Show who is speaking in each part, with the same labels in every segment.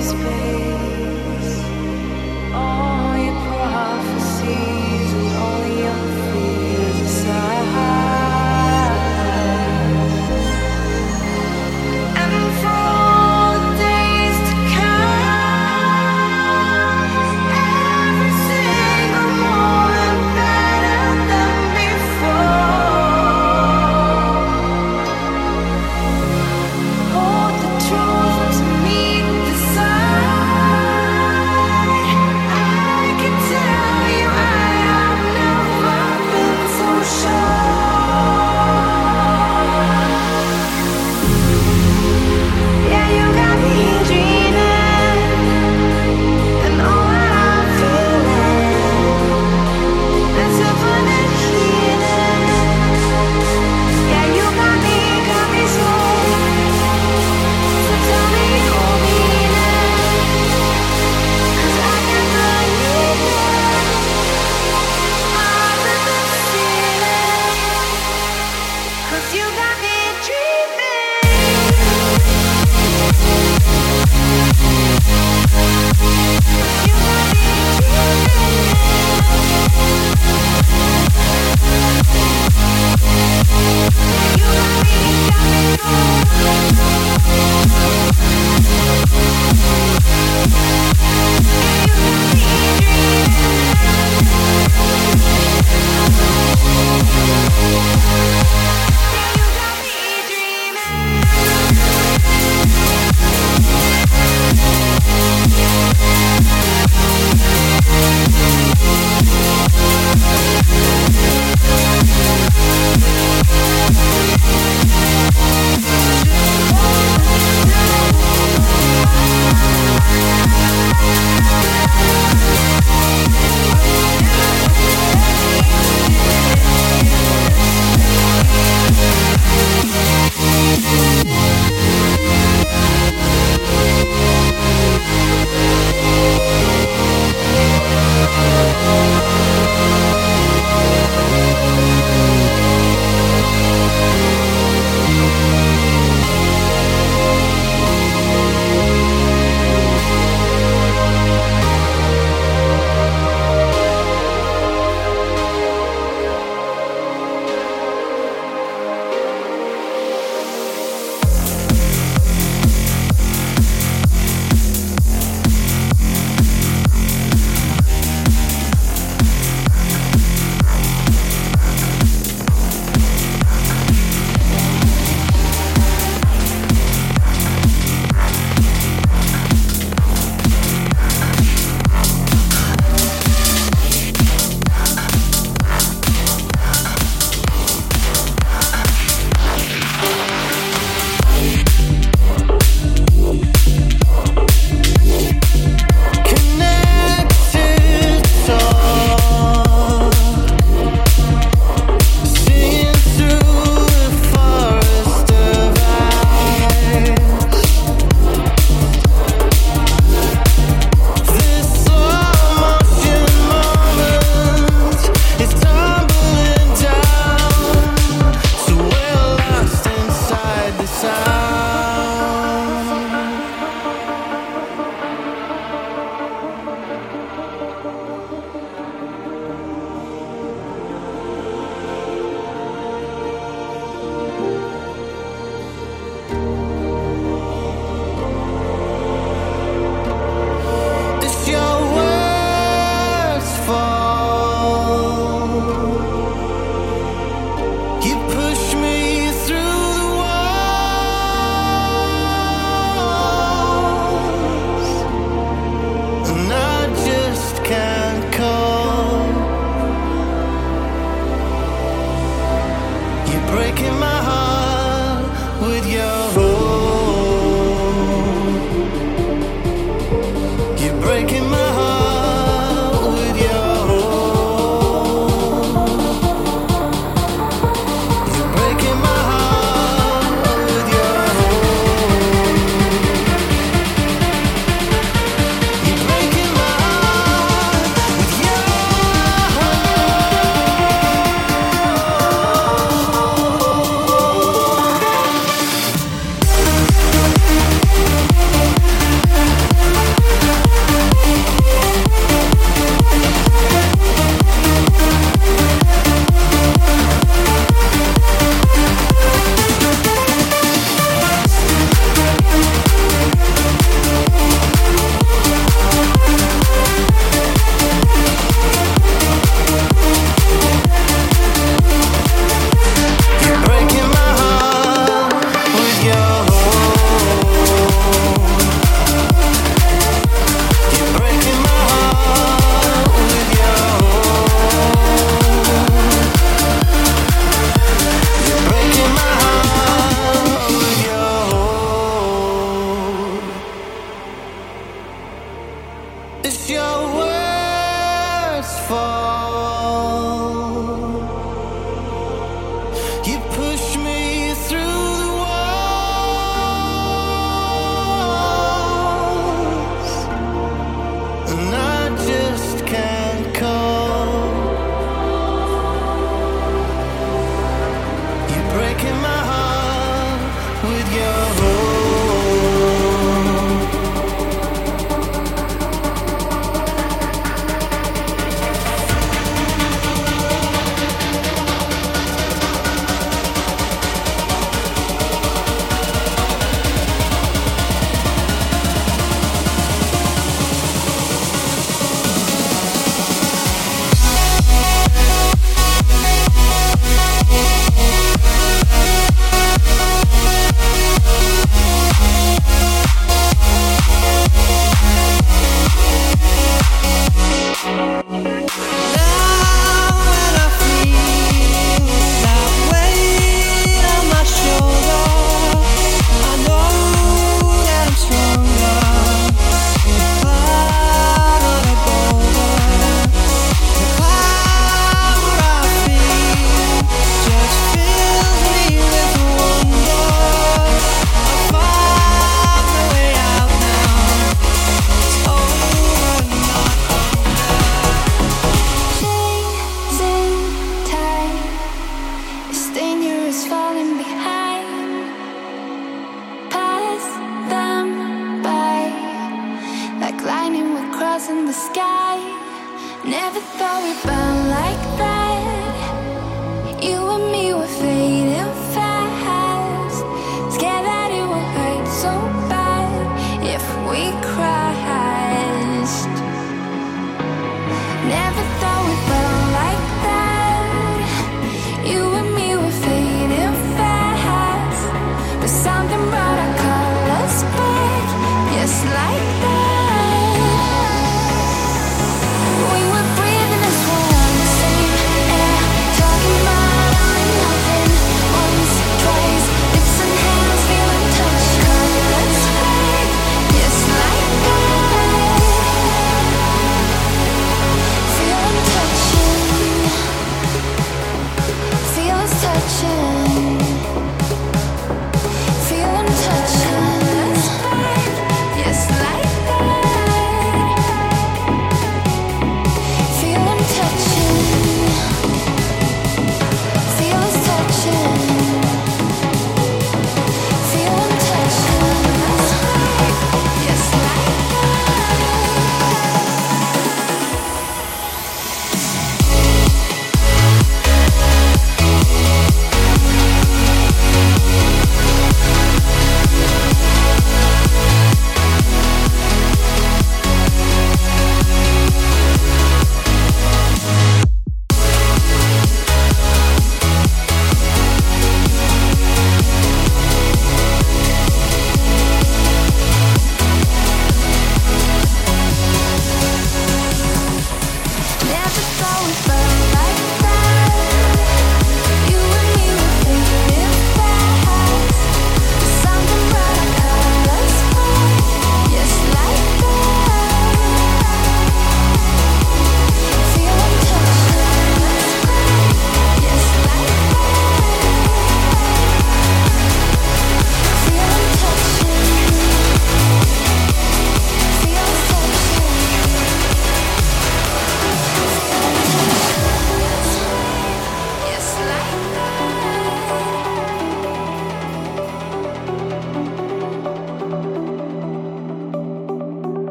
Speaker 1: space.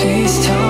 Speaker 2: Please tell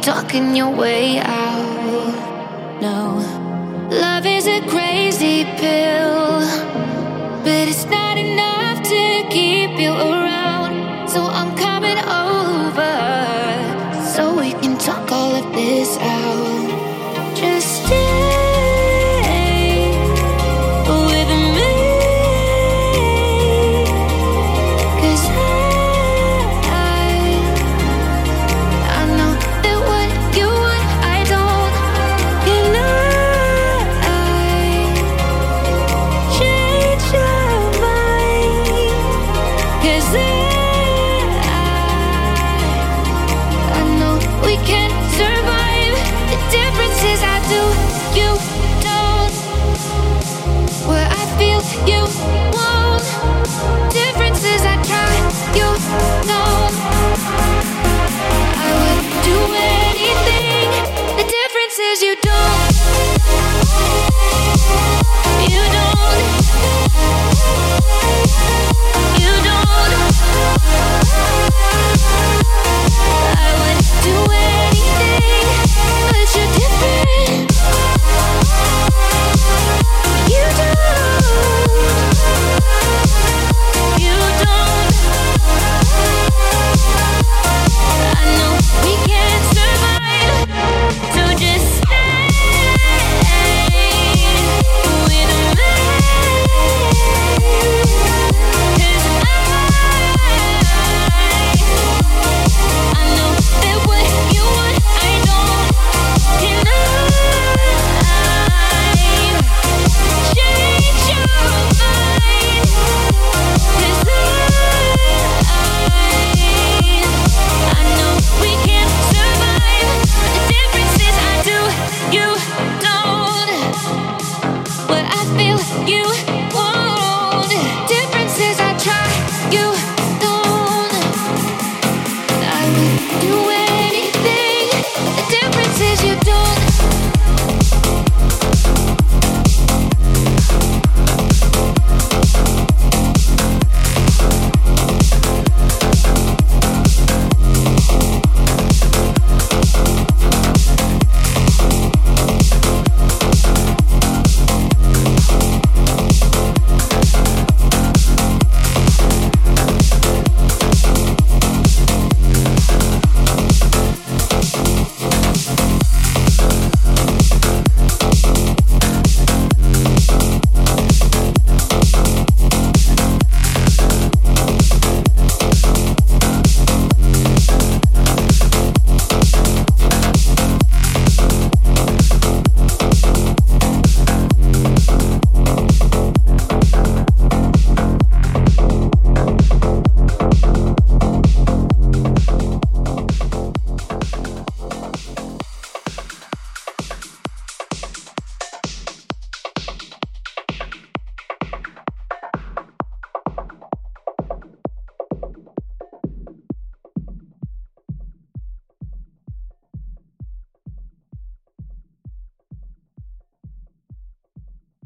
Speaker 1: talking your way out. No, love is a crazy pill, but it's not enough to keep you.